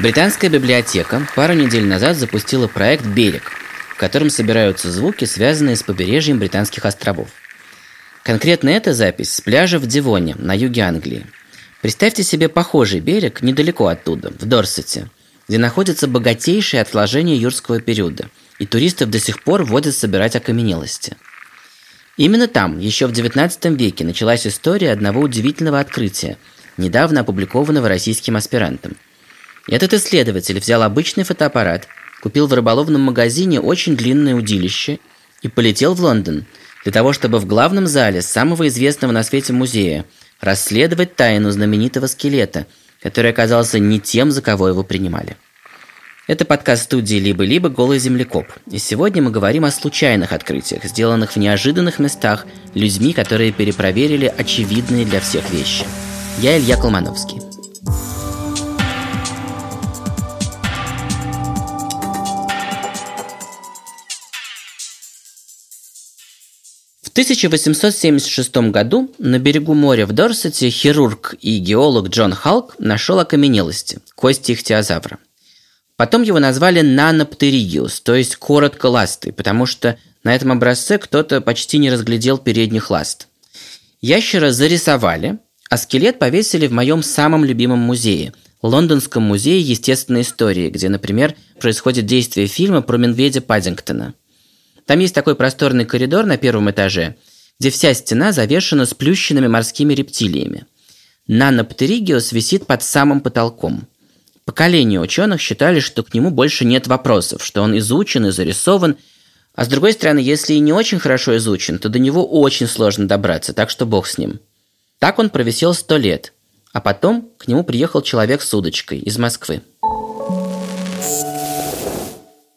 Британская библиотека пару недель назад запустила проект «Берег», в котором собираются звуки, связанные с побережьем Британских островов. Конкретно эта запись с пляжа в Дивоне, на юге Англии. Представьте себе похожий берег недалеко оттуда, в Дорсете, где находятся богатейшие отложения юрского периода, и туристов до сих пор водят собирать окаменелости. Именно там, еще в XIX веке, началась история одного удивительного открытия, недавно опубликованного российским аспирантом – этот исследователь взял обычный фотоаппарат, купил в рыболовном магазине очень длинное удилище и полетел в Лондон для того, чтобы в главном зале самого известного на свете музея расследовать тайну знаменитого скелета, который оказался не тем, за кого его принимали. Это подкаст студии «Либо-либо. Голый землекоп». И сегодня мы говорим о случайных открытиях, сделанных в неожиданных местах людьми, которые перепроверили очевидные для всех вещи. Я Илья Колмановский. В 1876 году на берегу моря в Дорсете хирург и геолог Джон Халк нашел окаменелости, кости ихтиозавра. Потом его назвали наноптеригиус, то есть коротко ласты, потому что на этом образце кто-то почти не разглядел передних ласт. Ящера зарисовали, а скелет повесили в моем самом любимом музее – Лондонском музее естественной истории, где, например, происходит действие фильма про медведя Паддингтона – там есть такой просторный коридор на первом этаже, где вся стена завешена сплющенными морскими рептилиями. Наноптеригиус висит под самым потолком. Поколения ученых считали, что к нему больше нет вопросов, что он изучен и зарисован, а с другой стороны, если и не очень хорошо изучен, то до него очень сложно добраться, так что бог с ним. Так он провисел сто лет, а потом к нему приехал человек с удочкой из Москвы.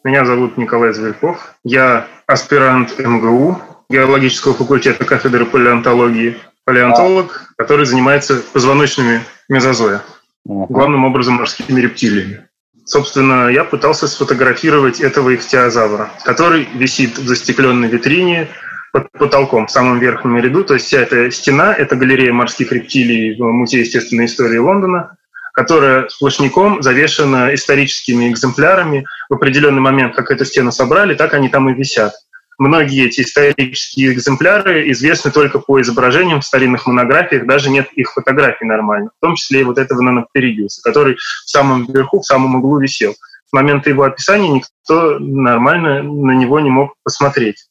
Меня зовут Николай Зверьков. Я аспирант МГУ, геологического факультета кафедры палеонтологии, палеонтолог, который занимается позвоночными мезозоя, главным образом морскими рептилиями. Собственно, я пытался сфотографировать этого ихтиозавра, который висит в застекленной витрине под потолком в самом верхнем ряду. То есть вся эта стена – это галерея морских рептилий в Музее естественной истории Лондона – которая сплошняком завешена историческими экземплярами. В определенный момент, как эту стену собрали, так они там и висят. Многие эти исторические экземпляры известны только по изображениям в старинных монографиях, даже нет их фотографий нормально, в том числе и вот этого наноптеридиуса, который в самом верху, в самом углу висел. С момента его описания никто нормально на него не мог посмотреть.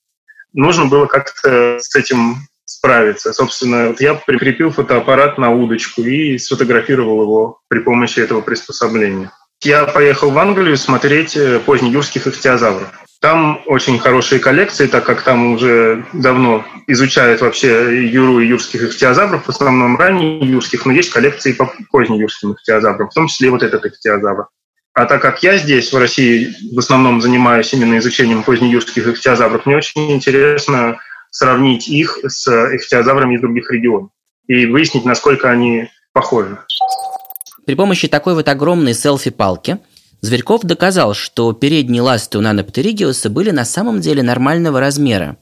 Нужно было как-то с этим справиться. Собственно, вот я прикрепил фотоаппарат на удочку и сфотографировал его при помощи этого приспособления. Я поехал в Англию смотреть э, позднеюрских ихтиозавров. Там очень хорошие коллекции, так как там уже давно изучают вообще юру и юрских ихтиозавров, в основном ранее юрских, но есть коллекции по позднеюрским ихтиозаврам, в том числе вот этот ихтиозавр. А так как я здесь, в России, в основном занимаюсь именно изучением позднеюрских ихтиозавров, мне очень интересно сравнить их с ихтиозаврами из других регионов и выяснить, насколько они похожи. При помощи такой вот огромной селфи-палки Зверьков доказал, что передние ласты у наноптеригиуса были на самом деле нормального размера.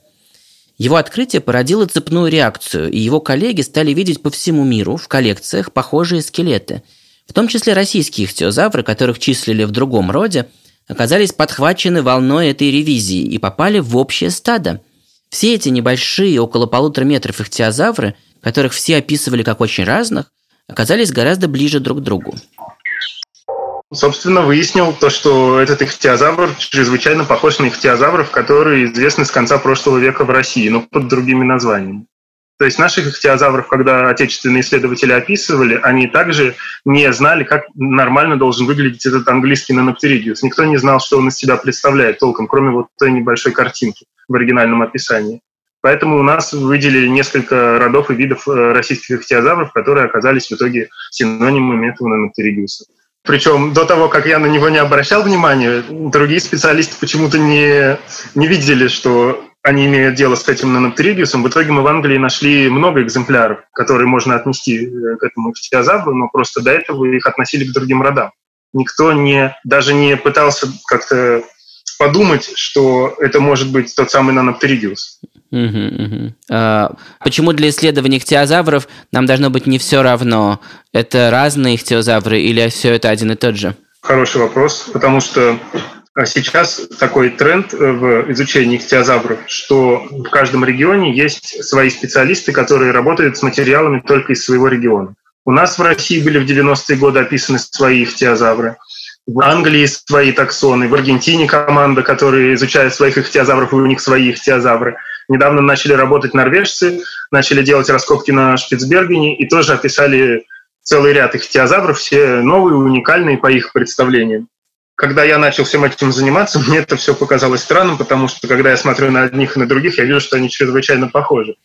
Его открытие породило цепную реакцию, и его коллеги стали видеть по всему миру в коллекциях похожие скелеты. В том числе российские ихтиозавры, которых числили в другом роде, оказались подхвачены волной этой ревизии и попали в общее стадо – все эти небольшие, около полутора метров ихтиозавры, которых все описывали как очень разных, оказались гораздо ближе друг к другу. Собственно, выяснил то, что этот ихтиозавр чрезвычайно похож на ихтиозавров, которые известны с конца прошлого века в России, но под другими названиями. То есть наших ихтиозавров, когда отечественные исследователи описывали, они также не знали, как нормально должен выглядеть этот английский наноптеридиус. Никто не знал, что он из себя представляет толком, кроме вот той небольшой картинки в оригинальном описании. Поэтому у нас выделили несколько родов и видов э, российских ихтиозавров, которые оказались в итоге синонимами этого наноптеридиуса. Причем до того, как я на него не обращал внимания, другие специалисты почему-то не, не видели, что они имеют дело с этим наноптеридиусом. В итоге мы в Англии нашли много экземпляров, которые можно отнести э, к этому ихтиозавру, но просто до этого их относили к другим родам. Никто не, даже не пытался как-то подумать, что это может быть тот самый наноптеридиус. Угу, угу. А, почему для исследований ихтиозавров нам должно быть не все равно? Это разные ихтиозавры или все это один и тот же? хороший вопрос, потому что а сейчас такой тренд в изучении ихтиозавров, что в каждом регионе есть свои специалисты, которые работают с материалами только из своего региона. У нас в России были в 90-е годы описаны свои ихтиозавры. В Англии свои таксоны, в Аргентине команда, которая изучает своих ихтиозавров, и у них свои ихтиозавры. Недавно начали работать норвежцы, начали делать раскопки на Шпицбергене и тоже описали целый ряд ихтиозавров, все новые, уникальные по их представлениям когда я начал всем этим заниматься, мне это все показалось странным, потому что когда я смотрю на одних и на других, я вижу, что они чрезвычайно похожи.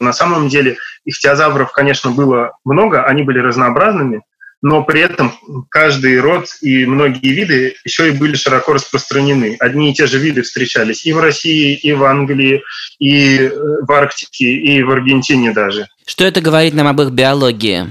На самом деле ихтиозавров, конечно, было много, они были разнообразными, но при этом каждый род и многие виды еще и были широко распространены. Одни и те же виды встречались и в России, и в Англии, и э, в Арктике, и в Аргентине даже. Что это говорит нам об их биологии?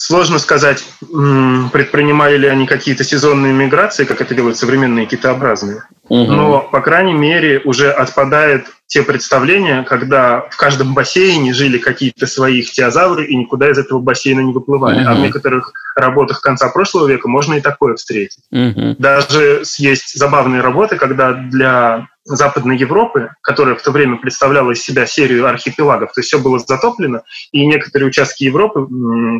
Сложно сказать, предпринимали ли они какие-то сезонные миграции, как это делают современные китообразные. Угу. Но, по крайней мере, уже отпадают те представления, когда в каждом бассейне жили какие-то свои ихтиозавры и никуда из этого бассейна не выплывали. Угу. А в некоторых работах конца прошлого века можно и такое встретить. Угу. Даже есть забавные работы, когда для Западной Европы, которая в то время представляла из себя серию архипелагов, то есть все было затоплено, и некоторые участки Европы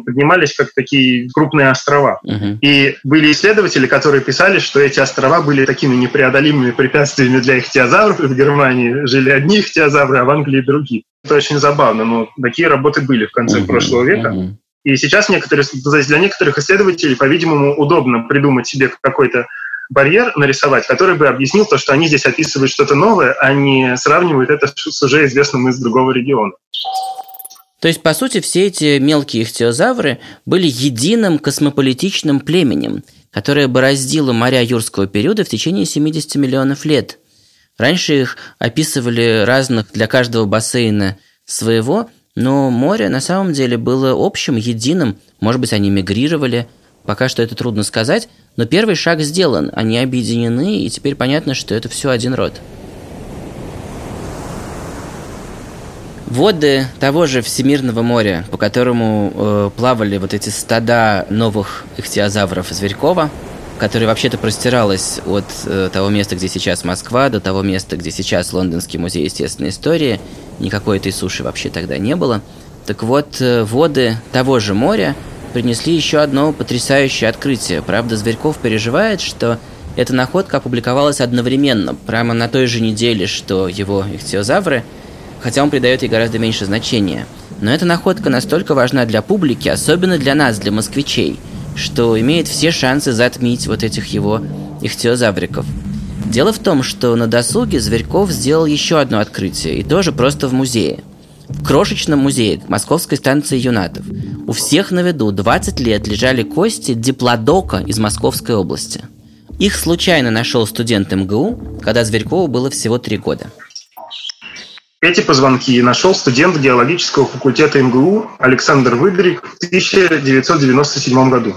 поднимались как такие крупные острова. Uh-huh. И были исследователи, которые писали, что эти острова были такими непреодолимыми препятствиями для ихтиозавров, и в Германии жили одни ихтиозавры, а в Англии другие. Это очень забавно, но такие работы были в конце uh-huh. прошлого века. Uh-huh. И сейчас некоторые, для некоторых исследователей, по-видимому, удобно придумать себе какой-то барьер нарисовать, который бы объяснил то, что они здесь описывают что-то новое, а не сравнивают это с уже известным из другого региона. То есть, по сути, все эти мелкие ихтиозавры были единым космополитичным племенем, которое бороздило моря юрского периода в течение 70 миллионов лет. Раньше их описывали разных для каждого бассейна своего, но море на самом деле было общим, единым. Может быть, они мигрировали. Пока что это трудно сказать, но первый шаг сделан, они объединены, и теперь понятно, что это все один род. Воды того же Всемирного моря, по которому э, плавали вот эти стада новых ихтиозавров Зверькова, которое вообще-то простиралось от э, того места, где сейчас Москва, до того места, где сейчас Лондонский музей естественной истории, никакой этой суши вообще тогда не было. Так вот, э, воды того же моря – принесли еще одно потрясающее открытие. Правда, Зверьков переживает, что эта находка опубликовалась одновременно, прямо на той же неделе, что его ихтиозавры, хотя он придает ей гораздо меньше значения. Но эта находка настолько важна для публики, особенно для нас, для москвичей, что имеет все шансы затмить вот этих его ихтиозавриков. Дело в том, что на досуге Зверьков сделал еще одно открытие, и тоже просто в музее – в крошечном музее Московской станции юнатов у всех на виду 20 лет лежали кости диплодока из Московской области. Их случайно нашел студент МГУ, когда Зверькову было всего три года. Эти позвонки нашел студент геологического факультета МГУ Александр Выдрик в 1997 году.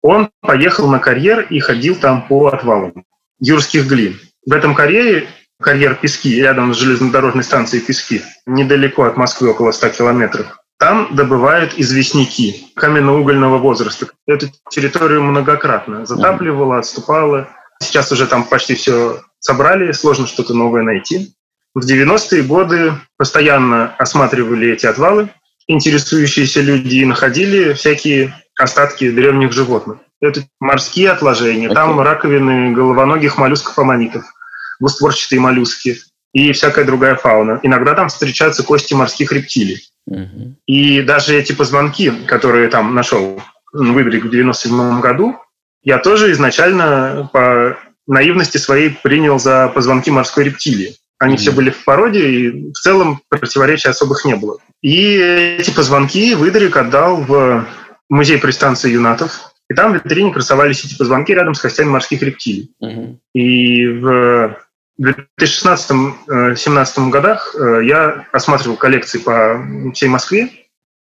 Он поехал на карьер и ходил там по отвалам юрских глин. В этом карьере карьер Пески, рядом с железнодорожной станцией Пески, недалеко от Москвы, около 100 километров. Там добывают известняки каменно-угольного возраста. Эту территорию многократно затапливало, отступало. Сейчас уже там почти все собрали, сложно что-то новое найти. В 90-е годы постоянно осматривали эти отвалы, интересующиеся люди и находили всякие остатки древних животных. Это морские отложения, там раковины головоногих моллюсков-аммонитов – двустворчатые моллюски и всякая другая фауна. Иногда там встречаются кости морских рептилий. Угу. И даже эти позвонки, которые там нашел Выдрик в 97 году, я тоже изначально по наивности своей принял за позвонки морской рептилии. Они mm все были в породе, и в целом противоречий особых не было. И эти позвонки Выдрик отдал в музей пристанции юнатов, и там в витрине красовались эти позвонки рядом с костями морских рептилий. mm И в 2016-2017 годах э, я осматривал коллекции по всей Москве,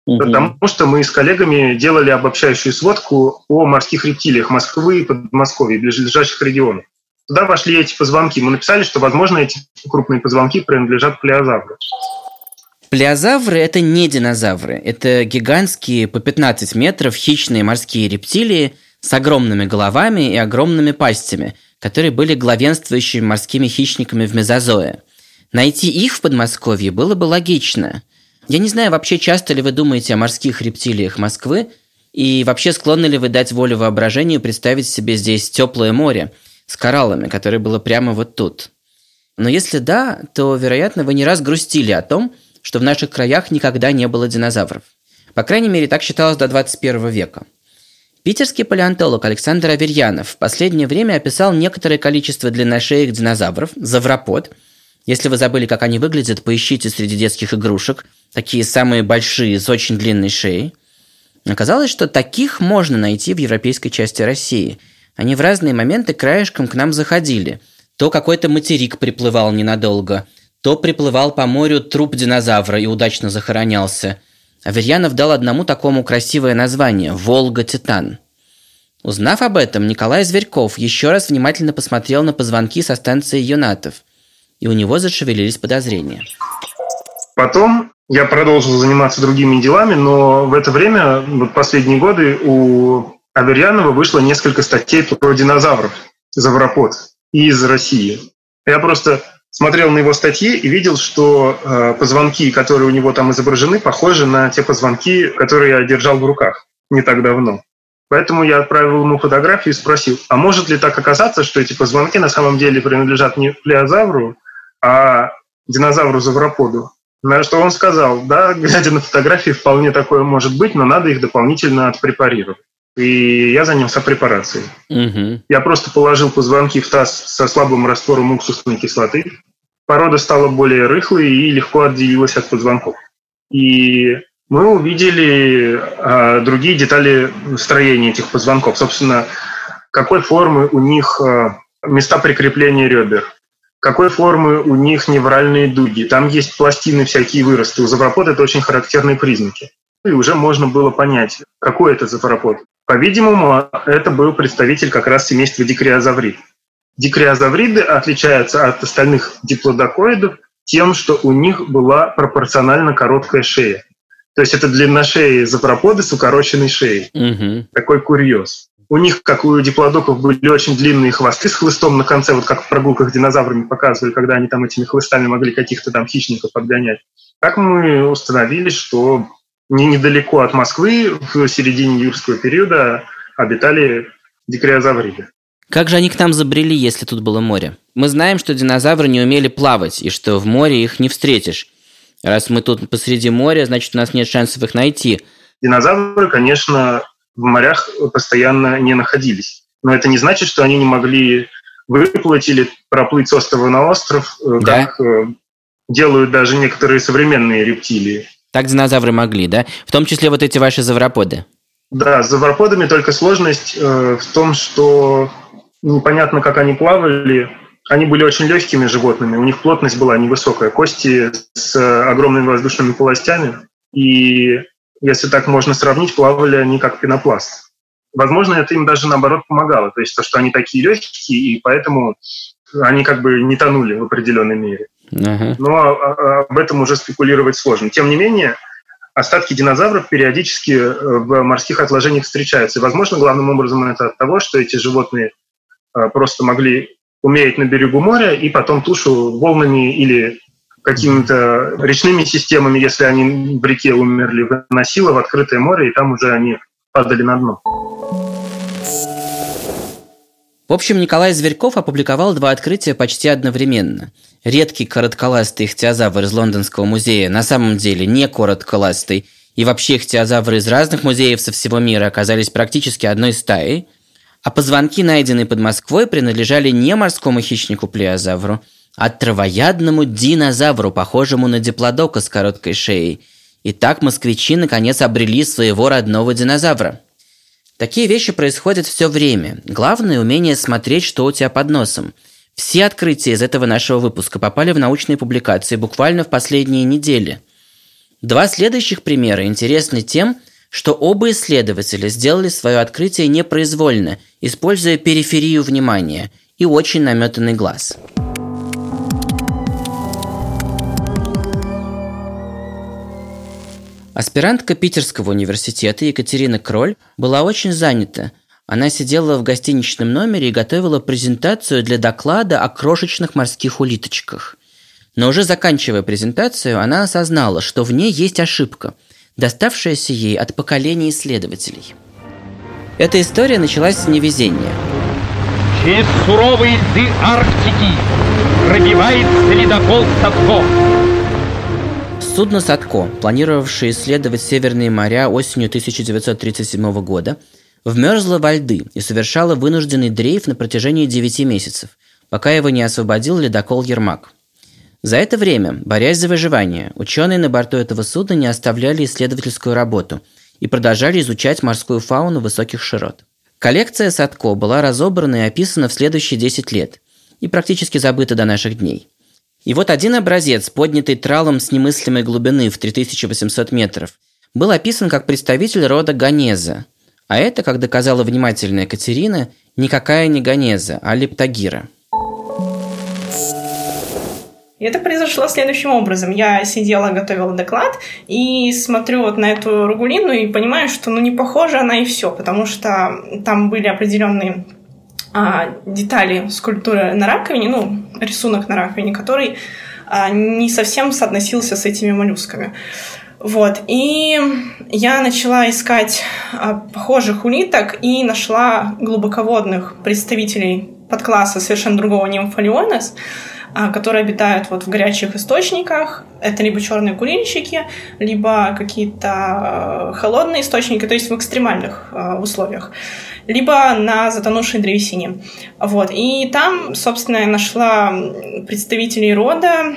угу. потому что мы с коллегами делали обобщающую сводку о морских рептилиях Москвы и Подмосковья, ближайших регионов. Туда вошли эти позвонки. Мы написали, что, возможно, эти крупные позвонки принадлежат плеозавру. Плеозавры – это не динозавры. Это гигантские по 15 метров хищные морские рептилии с огромными головами и огромными пастями, которые были главенствующими морскими хищниками в Мезозое. Найти их в Подмосковье было бы логично. Я не знаю, вообще часто ли вы думаете о морских рептилиях Москвы, и вообще склонны ли вы дать волю воображению представить себе здесь теплое море с кораллами, которое было прямо вот тут? Но если да, то, вероятно, вы не раз грустили о том, что в наших краях никогда не было динозавров. По крайней мере, так считалось до 21 века. Питерский палеонтолог Александр Аверьянов в последнее время описал некоторое количество длинношеек динозавров, завропод. Если вы забыли, как они выглядят, поищите среди детских игрушек. Такие самые большие, с очень длинной шеей. Оказалось, что таких можно найти в европейской части России. Они в разные моменты краешком к нам заходили. То какой-то материк приплывал ненадолго, то приплывал по морю труп динозавра и удачно захоронялся – Аверьянов дал одному такому красивое название – «Волга-Титан». Узнав об этом, Николай Зверьков еще раз внимательно посмотрел на позвонки со станции Юнатов, и у него зашевелились подозрения. Потом я продолжил заниматься другими делами, но в это время, вот последние годы, у Аверьянова вышло несколько статей про динозавров, завропод, из России. Я просто смотрел на его статьи и видел, что э, позвонки, которые у него там изображены, похожи на те позвонки, которые я держал в руках не так давно. Поэтому я отправил ему фотографию и спросил, а может ли так оказаться, что эти позвонки на самом деле принадлежат не плеозавру, а динозавру-завроподу? На что он сказал, да, глядя на фотографии, вполне такое может быть, но надо их дополнительно отпрепарировать и я занялся препарацией. Угу. Я просто положил позвонки в таз со слабым раствором уксусной кислоты. Порода стала более рыхлой и легко отделилась от позвонков. И мы увидели а, другие детали строения этих позвонков. Собственно, какой формы у них а, места прикрепления ребер, какой формы у них невральные дуги. Там есть пластины всякие выросты. У завропода это очень характерные признаки. И уже можно было понять, какой это завропод. По-видимому, это был представитель как раз семейства дикриозаврид. Дикриозавриды отличаются от остальных диплодокоидов тем, что у них была пропорционально короткая шея. То есть это длинношеи завроподы с укороченной шеей. Угу. Такой курьез. У них, как у диплодоков, были очень длинные хвосты с хлыстом на конце, вот как в прогулках динозаврами показывали, когда они там этими хлыстами могли каких-то там хищников подгонять. Так мы установили, что не недалеко от Москвы в середине юрского периода обитали дикриозавриды. Как же они к нам забрели, если тут было море? Мы знаем, что динозавры не умели плавать, и что в море их не встретишь. Раз мы тут посреди моря, значит, у нас нет шансов их найти. Динозавры, конечно, в морях постоянно не находились. Но это не значит, что они не могли выплыть или проплыть с острова на остров, э, да? как э, делают даже некоторые современные рептилии. Так динозавры могли, да? В том числе вот эти ваши завроподы. Да, с завроподами только сложность э, в том, что непонятно, как они плавали. Они были очень легкими животными, у них плотность была невысокая, кости с огромными воздушными полостями. И если так можно сравнить, плавали они как пенопласт. Возможно, это им даже наоборот помогало. То есть то, что они такие легкие, и поэтому они как бы не тонули в определенной мере. Но а, а, об этом уже спекулировать сложно. Тем не менее, остатки динозавров периодически э, в морских отложениях встречаются. И, возможно, главным образом это от того, что эти животные э, просто могли умереть на берегу моря и потом тушу волнами или какими-то речными системами, если они в реке умерли, выносило в открытое море, и там уже они падали на дно. В общем, Николай Зверьков опубликовал два открытия почти одновременно. Редкий коротколастый ихтиозавр из Лондонского музея на самом деле не коротколастый, и вообще ихтиозавры из разных музеев со всего мира оказались практически одной стаей, а позвонки, найденные под Москвой, принадлежали не морскому хищнику плеозавру, а травоядному динозавру, похожему на диплодока с короткой шеей. И так москвичи наконец обрели своего родного динозавра – Такие вещи происходят все время. Главное – умение смотреть, что у тебя под носом. Все открытия из этого нашего выпуска попали в научные публикации буквально в последние недели. Два следующих примера интересны тем, что оба исследователя сделали свое открытие непроизвольно, используя периферию внимания и очень наметанный глаз – Аспирантка Питерского университета Екатерина Кроль была очень занята. она сидела в гостиничном номере и готовила презентацию для доклада о крошечных морских улиточках. Но уже заканчивая презентацию, она осознала, что в ней есть ошибка, доставшаяся ей от поколения исследователей. Эта история началась с невезения. Через суровые льды Арктики пробивается ледокол Садко. Судно «Садко», планировавшее исследовать Северные моря осенью 1937 года, вмерзло во льды и совершало вынужденный дрейф на протяжении 9 месяцев, пока его не освободил ледокол «Ермак». За это время, борясь за выживание, ученые на борту этого судна не оставляли исследовательскую работу и продолжали изучать морскую фауну высоких широт. Коллекция Садко была разобрана и описана в следующие 10 лет и практически забыта до наших дней. И вот один образец, поднятый тралом с немыслимой глубины в 3800 метров, был описан как представитель рода Ганеза – а это, как доказала внимательная Катерина, никакая не Ганеза, а Лептагира. И это произошло следующим образом. Я сидела, готовила доклад и смотрю вот на эту ругулину и понимаю, что ну не похожа она и все, потому что там были определенные а, детали скульптуры на раковине, ну, рисунок на раковине, который а, не совсем соотносился с этими моллюсками. Вот. И я начала искать а, похожих улиток и нашла глубоководных представителей подкласса совершенно другого нимфолионес, которые обитают вот в горячих источниках. Это либо черные курильщики, либо какие-то а, холодные источники, то есть в экстремальных условиях либо на затонувшей древесине. Вот. И там, собственно, я нашла представителей рода,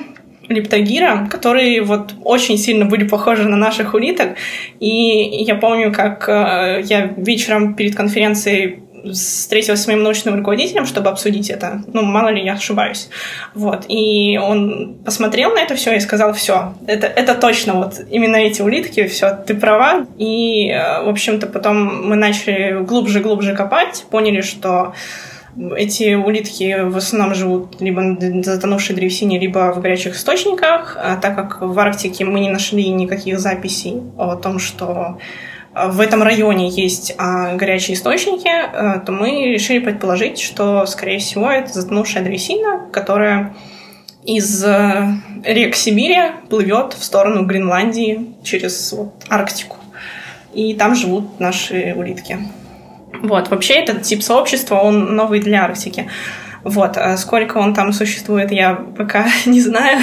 лептогира, которые вот очень сильно были похожи на наших улиток. И я помню, как э, я вечером перед конференцией встретилась с моим научным руководителем, чтобы обсудить это. Ну, мало ли я ошибаюсь. Вот. И он посмотрел на это все и сказал, все, это, это точно вот именно эти улитки, все, ты права. И, э, в общем-то, потом мы начали глубже-глубже копать, поняли, что эти улитки в основном живут либо на затонувшей древесине, либо в горячих источниках. А так как в Арктике мы не нашли никаких записей о том, что в этом районе есть а, горячие источники, а, то мы решили предположить, что, скорее всего, это затонувшая древесина, которая из э, рек Сибири плывет в сторону Гренландии через вот, Арктику. И там живут наши улитки. Вот, вообще этот тип сообщества, он новый для Арктики. Вот, а сколько он там существует, я пока не знаю.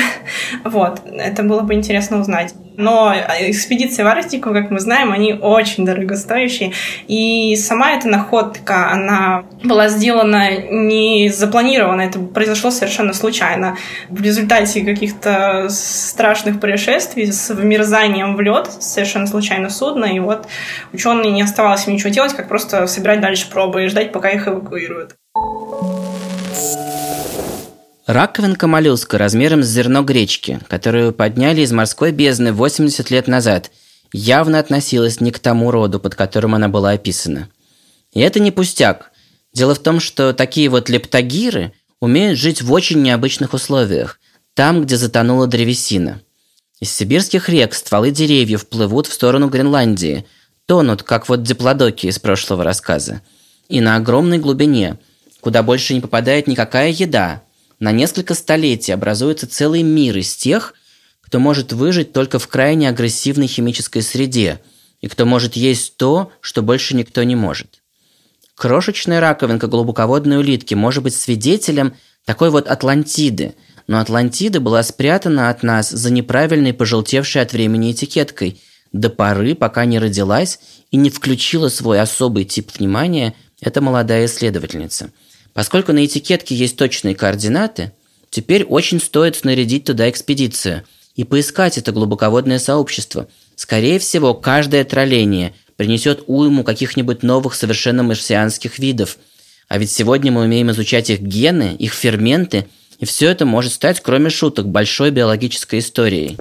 Вот, это было бы интересно узнать. Но экспедиции в Арктику, как мы знаем, они очень дорогостоящие. И сама эта находка, она была сделана не запланированно, это произошло совершенно случайно. В результате каких-то страшных происшествий с вмерзанием в лед, совершенно случайно судно, и вот ученые не оставалось им ничего делать, как просто собирать дальше пробы и ждать, пока их эвакуируют. Раковинка моллюска размером с зерно гречки, которую подняли из морской бездны 80 лет назад, явно относилась не к тому роду, под которым она была описана. И это не пустяк. Дело в том, что такие вот лептогиры умеют жить в очень необычных условиях, там, где затонула древесина. Из сибирских рек стволы деревьев плывут в сторону Гренландии, тонут, как вот диплодоки из прошлого рассказа. И на огромной глубине, куда больше не попадает никакая еда – на несколько столетий образуется целый мир из тех, кто может выжить только в крайне агрессивной химической среде и кто может есть то, что больше никто не может. Крошечная раковинка глубоководной улитки может быть свидетелем такой вот Атлантиды, но Атлантида была спрятана от нас за неправильной пожелтевшей от времени этикеткой до поры, пока не родилась и не включила свой особый тип внимания эта молодая исследовательница – Поскольку на этикетке есть точные координаты, теперь очень стоит снарядить туда экспедицию и поискать это глубоководное сообщество. Скорее всего, каждое тролление принесет уйму каких-нибудь новых совершенно марсианских видов. А ведь сегодня мы умеем изучать их гены, их ферменты, и все это может стать, кроме шуток, большой биологической историей.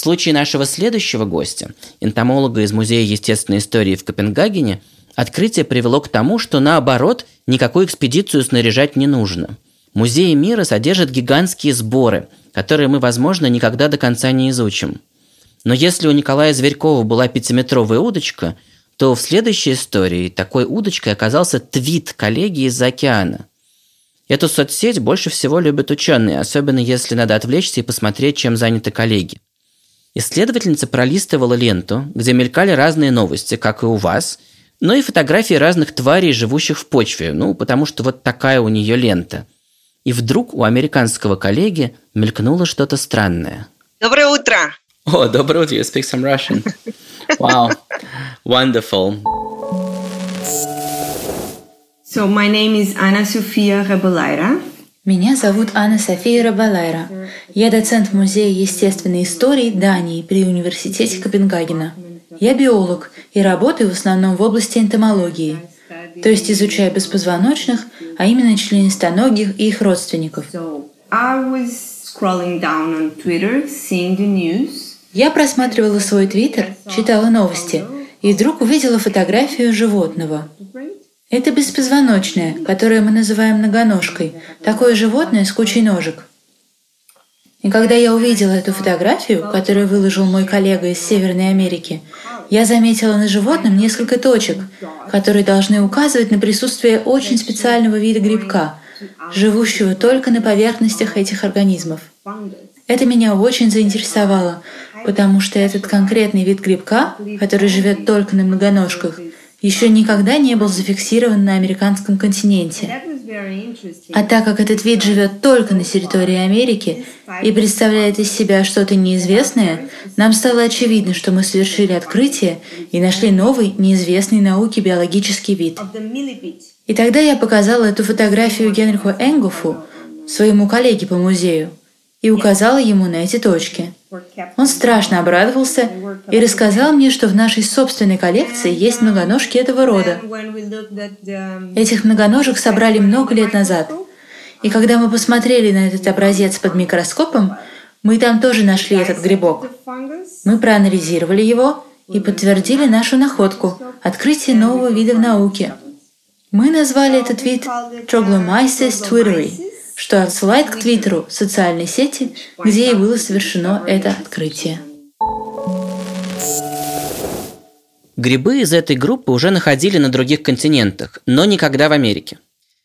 В случае нашего следующего гостя, энтомолога из Музея естественной истории в Копенгагене, открытие привело к тому, что наоборот, никакую экспедицию снаряжать не нужно. Музеи мира содержат гигантские сборы, которые мы, возможно, никогда до конца не изучим. Но если у Николая Зверькова была пятиметровая удочка, то в следующей истории такой удочкой оказался твит коллеги из океана. Эту соцсеть больше всего любят ученые, особенно если надо отвлечься и посмотреть, чем заняты коллеги. Исследовательница пролистывала ленту, где мелькали разные новости, как и у вас, но и фотографии разных тварей, живущих в почве, ну, потому что вот такая у нее лента. И вдруг у американского коллеги мелькнуло что-то странное. Доброе утро! О, доброе утро, you speak some Russian. Wow, wonderful. So my name is Anna Sofia Rebelaira. Меня зовут Анна София Рабалайра. Я доцент Музея естественной истории Дании при Университете Копенгагена. Я биолог и работаю в основном в области энтомологии, то есть изучаю беспозвоночных, а именно членистоногих и их родственников. Я просматривала свой твиттер, читала новости и вдруг увидела фотографию животного – это беспозвоночное, которое мы называем многоножкой, такое животное с кучей ножек. И когда я увидела эту фотографию, которую выложил мой коллега из Северной Америки, я заметила на животном несколько точек, которые должны указывать на присутствие очень специального вида грибка, живущего только на поверхностях этих организмов. Это меня очень заинтересовало, потому что этот конкретный вид грибка, который живет только на многоножках, еще никогда не был зафиксирован на американском континенте. А так как этот вид живет только на территории Америки и представляет из себя что-то неизвестное, нам стало очевидно, что мы совершили открытие и нашли новый, неизвестный науке биологический вид. И тогда я показала эту фотографию Генриху Энгуфу, своему коллеге по музею, и указала ему на эти точки. Он страшно обрадовался и рассказал мне, что в нашей собственной коллекции есть многоножки этого рода. Этих многоножек собрали много лет назад. И когда мы посмотрели на этот образец под микроскопом, мы там тоже нашли этот грибок. Мы проанализировали его и подтвердили нашу находку – открытие нового вида в науке. Мы назвали этот вид Troglomyces twitteri, что отсылает к Твиттеру, социальной сети, где и было совершено это открытие. Грибы из этой группы уже находили на других континентах, но никогда в Америке.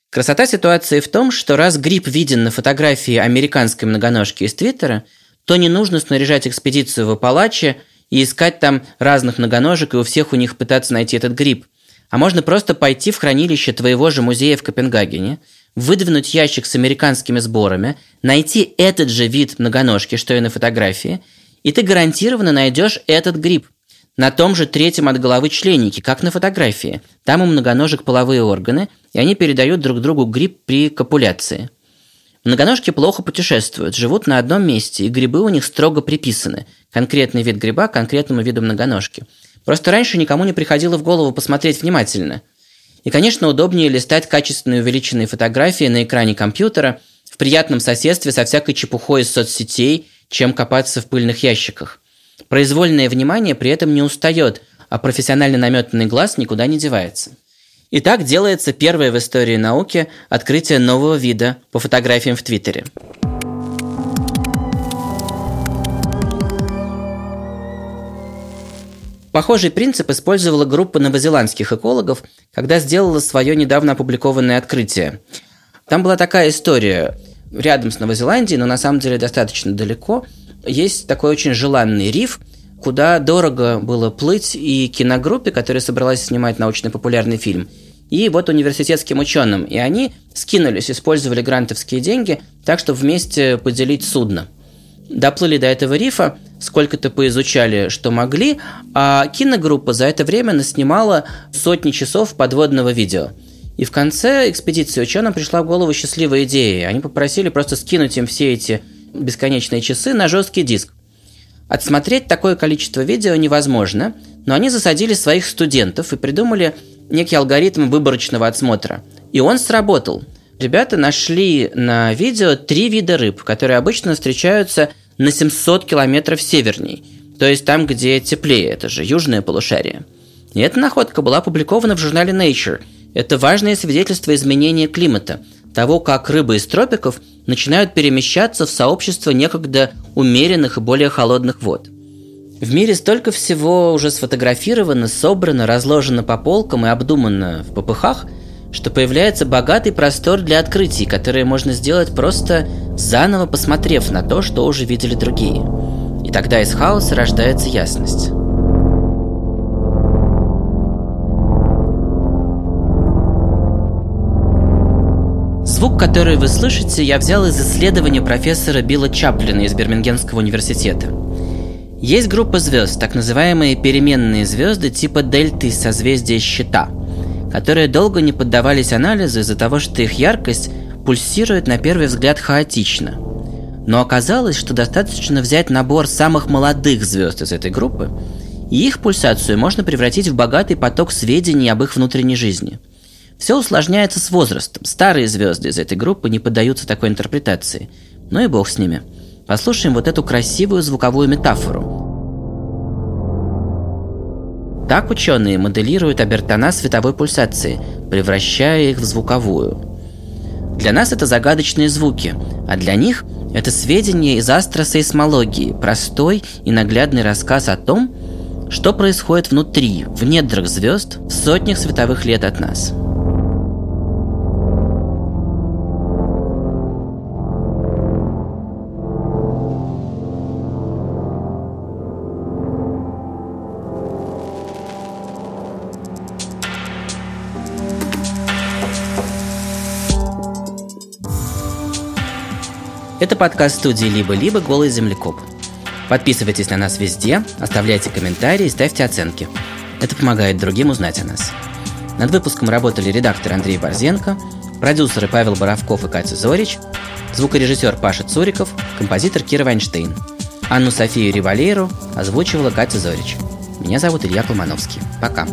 Красота ситуации в том, что раз гриб виден на фотографии американской многоножки из Твиттера, то не нужно снаряжать экспедицию в Апалаче и искать там разных многоножек и у всех у них пытаться найти этот гриб. А можно просто пойти в хранилище твоего же музея в Копенгагене, выдвинуть ящик с американскими сборами, найти этот же вид многоножки, что и на фотографии, и ты гарантированно найдешь этот гриб. На том же третьем от головы членнике, как на фотографии. Там у многоножек половые органы, и они передают друг другу гриб при копуляции. Многоножки плохо путешествуют, живут на одном месте, и грибы у них строго приписаны. Конкретный вид гриба конкретному виду многоножки. Просто раньше никому не приходило в голову посмотреть внимательно – и, конечно, удобнее листать качественные увеличенные фотографии на экране компьютера в приятном соседстве со всякой чепухой из соцсетей, чем копаться в пыльных ящиках. Произвольное внимание при этом не устает, а профессионально наметанный глаз никуда не девается. И так делается первое в истории науки открытие нового вида по фотографиям в Твиттере. Похожий принцип использовала группа новозеландских экологов, когда сделала свое недавно опубликованное открытие. Там была такая история. Рядом с Новозеландией, но на самом деле достаточно далеко, есть такой очень желанный риф, куда дорого было плыть и киногруппе, которая собралась снимать научно-популярный фильм, и вот университетским ученым. И они скинулись, использовали грантовские деньги так, чтобы вместе поделить судно. Доплыли до этого рифа, сколько-то поизучали, что могли, а киногруппа за это время наснимала сотни часов подводного видео. И в конце экспедиции ученым пришла в голову счастливая идея. Они попросили просто скинуть им все эти бесконечные часы на жесткий диск. Отсмотреть такое количество видео невозможно, но они засадили своих студентов и придумали некий алгоритм выборочного отсмотра. И он сработал. Ребята нашли на видео три вида рыб, которые обычно встречаются на 700 километров северней, то есть там, где теплее, это же южное полушарие. И эта находка была опубликована в журнале Nature. Это важное свидетельство изменения климата, того, как рыбы из тропиков начинают перемещаться в сообщество некогда умеренных и более холодных вод. В мире столько всего уже сфотографировано, собрано, разложено по полкам и обдумано в попыхах, что появляется богатый простор для открытий, которые можно сделать просто заново посмотрев на то, что уже видели другие. И тогда из хаоса рождается ясность. Звук, который вы слышите, я взял из исследования профессора Билла Чаплина из Бирмингемского университета. Есть группа звезд, так называемые переменные звезды типа дельты созвездия Щита, которые долго не поддавались анализу из-за того, что их яркость пульсирует на первый взгляд хаотично. Но оказалось, что достаточно взять набор самых молодых звезд из этой группы, и их пульсацию можно превратить в богатый поток сведений об их внутренней жизни – все усложняется с возрастом. Старые звезды из этой группы не поддаются такой интерпретации. Ну и бог с ними. Послушаем вот эту красивую звуковую метафору. Так ученые моделируют обертона световой пульсации, превращая их в звуковую. Для нас это загадочные звуки, а для них это сведения из астросейсмологии, простой и наглядный рассказ о том, что происходит внутри, в недрах звезд, в сотнях световых лет от нас – Это подкаст студии «Либо-либо. Голый землекоп». Подписывайтесь на нас везде, оставляйте комментарии, ставьте оценки. Это помогает другим узнать о нас. Над выпуском работали редактор Андрей Борзенко, продюсеры Павел Боровков и Катя Зорич, звукорежиссер Паша Цуриков, композитор Кира Вайнштейн. Анну Софию Ривалейру озвучивала Катя Зорич. Меня зовут Илья Колмановский. Пока.